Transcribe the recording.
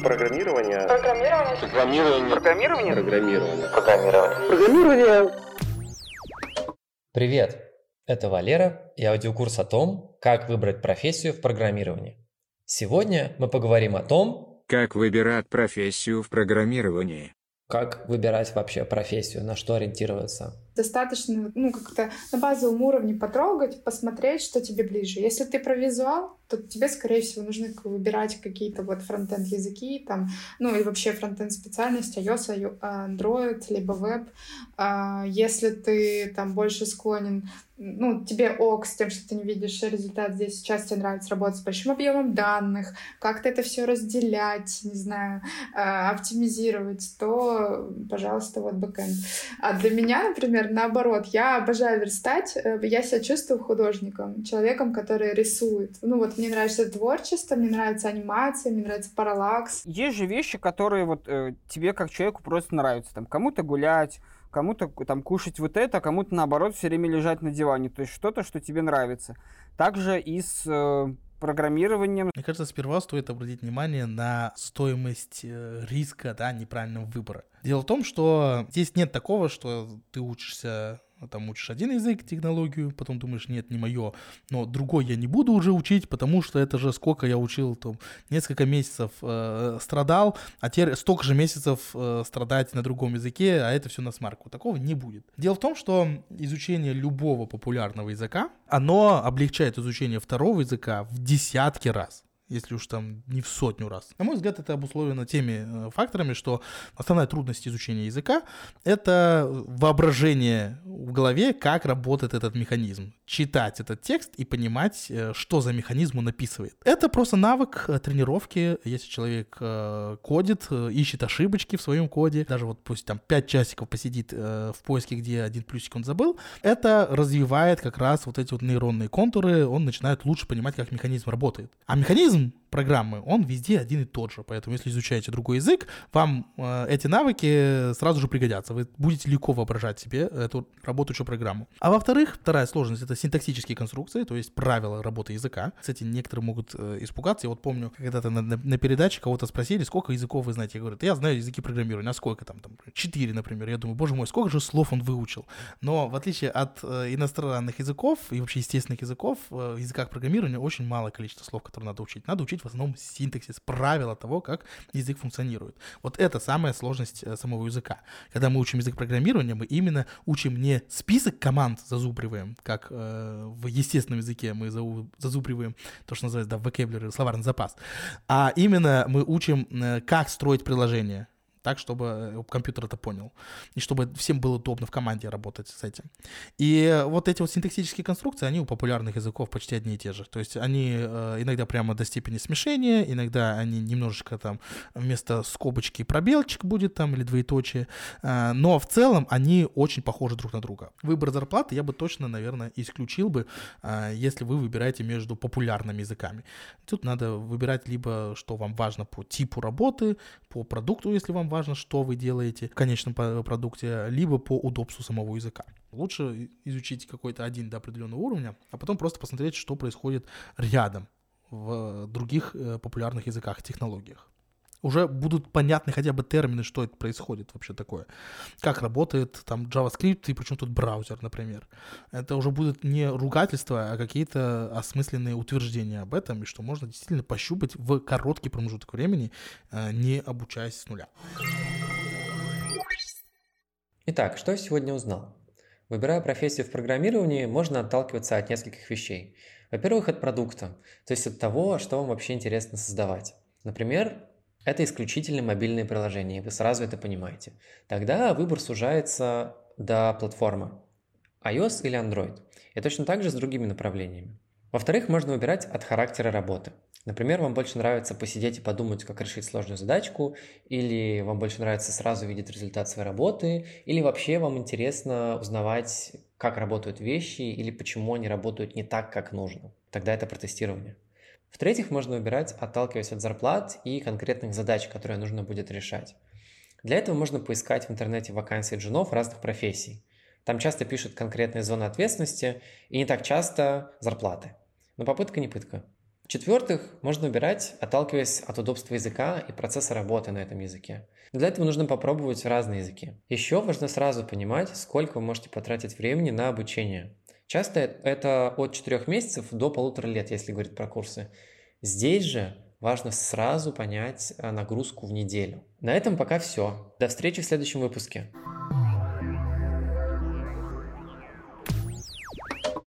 Программирование. Программирование. Программирование. Программирование. Программирование. Программирование. Программирование. Привет! Это Валера и аудиокурс о том, как выбрать профессию в программировании. Сегодня мы поговорим о том, Как выбирать профессию в программировании? как выбирать вообще профессию, на что ориентироваться. Достаточно, ну, как-то на базовом уровне потрогать, посмотреть, что тебе ближе. Если ты про визуал, то тебе, скорее всего, нужно выбирать какие-то вот фронтенд языки, там, ну, и вообще фронтенд специальность, iOS, io- Android, либо веб. А, Если ты там больше склонен, ну, тебе ок с тем, что ты не видишь результат здесь, сейчас тебе нравится работать с большим объемом данных, как-то это все разделять, не знаю, а, оптимизировать, то, пожалуйста, вот бэкэнд. А для меня, например, наоборот, я обожаю верстать, э, я себя чувствую художником, человеком, который рисует. Ну вот мне нравится творчество, мне нравится анимация, мне нравится параллакс. Есть же вещи, которые вот э, тебе как человеку просто нравятся. Там кому-то гулять, кому-то там кушать вот это, а кому-то наоборот все время лежать на диване. То есть что-то, что тебе нравится. Также и с э, программированием. Мне кажется, сперва стоит обратить внимание на стоимость э, риска, да, неправильного выбора. Дело в том, что здесь нет такого, что ты учишься там учишь один язык, технологию, потом думаешь, нет, не мое, но другой я не буду уже учить, потому что это же сколько я учил, там, несколько месяцев э, страдал, а теперь столько же месяцев э, страдать на другом языке, а это все на смарку. Такого не будет. Дело в том, что изучение любого популярного языка, оно облегчает изучение второго языка в десятки раз если уж там не в сотню раз. На мой взгляд, это обусловлено теми э, факторами, что основная трудность изучения языка — это воображение в голове, как работает этот механизм. Читать этот текст и понимать, э, что за механизм он описывает. Это просто навык э, тренировки. Если человек э, кодит, ищет ошибочки в своем коде, даже вот пусть там 5 часиков посидит в поиске, где один плюсик он забыл, это развивает как раз вот эти вот нейронные контуры, он начинает лучше понимать, как механизм работает. А механизм программы, он везде один и тот же. Поэтому, если изучаете другой язык, вам э, эти навыки сразу же пригодятся. Вы будете легко воображать себе эту работающую программу. А во-вторых, вторая сложность — это синтаксические конструкции, то есть правила работы языка. Кстати, некоторые могут э, испугаться. Я вот помню, когда-то на, на- на передаче кого-то спросили, сколько языков вы знаете. Я говорю, «Да я знаю языки программирования. А сколько там? там? Четыре, например. Я думаю, боже мой, сколько же слов он выучил. Но в отличие от э, иностранных языков и вообще естественных языков, э, в языках программирования очень малое количество слов, которые надо учить. Надо учить в основном синтаксис, правила того, как язык функционирует. Вот это самая сложность э, самого языка. Когда мы учим язык программирования, мы именно учим не список команд зазубриваем, как э, в естественном языке мы зазубриваем то, что называется да, vocabulary, словарный запас, а именно мы учим, э, как строить приложение так, чтобы э, компьютер это понял, и чтобы всем было удобно в команде работать с этим. И вот эти вот синтаксические конструкции, они у популярных языков почти одни и те же. То есть они э, иногда прямо до степени смешения, иногда они немножечко там вместо скобочки пробелчик будет там или двоеточие, э, но в целом они очень похожи друг на друга. Выбор зарплаты я бы точно, наверное, исключил бы, если вы выбираете между популярными языками. Тут надо выбирать либо, что вам важно по типу работы, по продукту, если вам важно, что вы делаете в конечном продукте, либо по удобству самого языка. Лучше изучить какой-то один до определенного уровня, а потом просто посмотреть, что происходит рядом в других э, популярных языках, технологиях. Уже будут понятны хотя бы термины, что это происходит вообще такое. Как работает там JavaScript и причем тут браузер, например. Это уже будут не ругательства, а какие-то осмысленные утверждения об этом, и что можно действительно пощупать в короткий промежуток времени, э, не обучаясь с нуля. Итак, что я сегодня узнал? Выбирая профессию в программировании, можно отталкиваться от нескольких вещей. Во-первых, от продукта, то есть от того, что вам вообще интересно создавать. Например, это исключительно мобильные приложения, и вы сразу это понимаете. Тогда выбор сужается до платформы iOS или Android. И точно так же с другими направлениями. Во-вторых, можно выбирать от характера работы. Например, вам больше нравится посидеть и подумать, как решить сложную задачку, или вам больше нравится сразу видеть результат своей работы, или вообще вам интересно узнавать, как работают вещи, или почему они работают не так, как нужно. Тогда это про тестирование. В-третьих, можно выбирать, отталкиваясь от зарплат и конкретных задач, которые нужно будет решать. Для этого можно поискать в интернете вакансии джунов разных профессий. Там часто пишут конкретные зоны ответственности и не так часто зарплаты. Но попытка не пытка. В-четвертых, можно выбирать, отталкиваясь от удобства языка и процесса работы на этом языке. Для этого нужно попробовать разные языки. Еще важно сразу понимать, сколько вы можете потратить времени на обучение. Часто это от 4 месяцев до полутора лет, если говорить про курсы. Здесь же важно сразу понять э, нагрузку в неделю. На этом пока все. До встречи в следующем выпуске.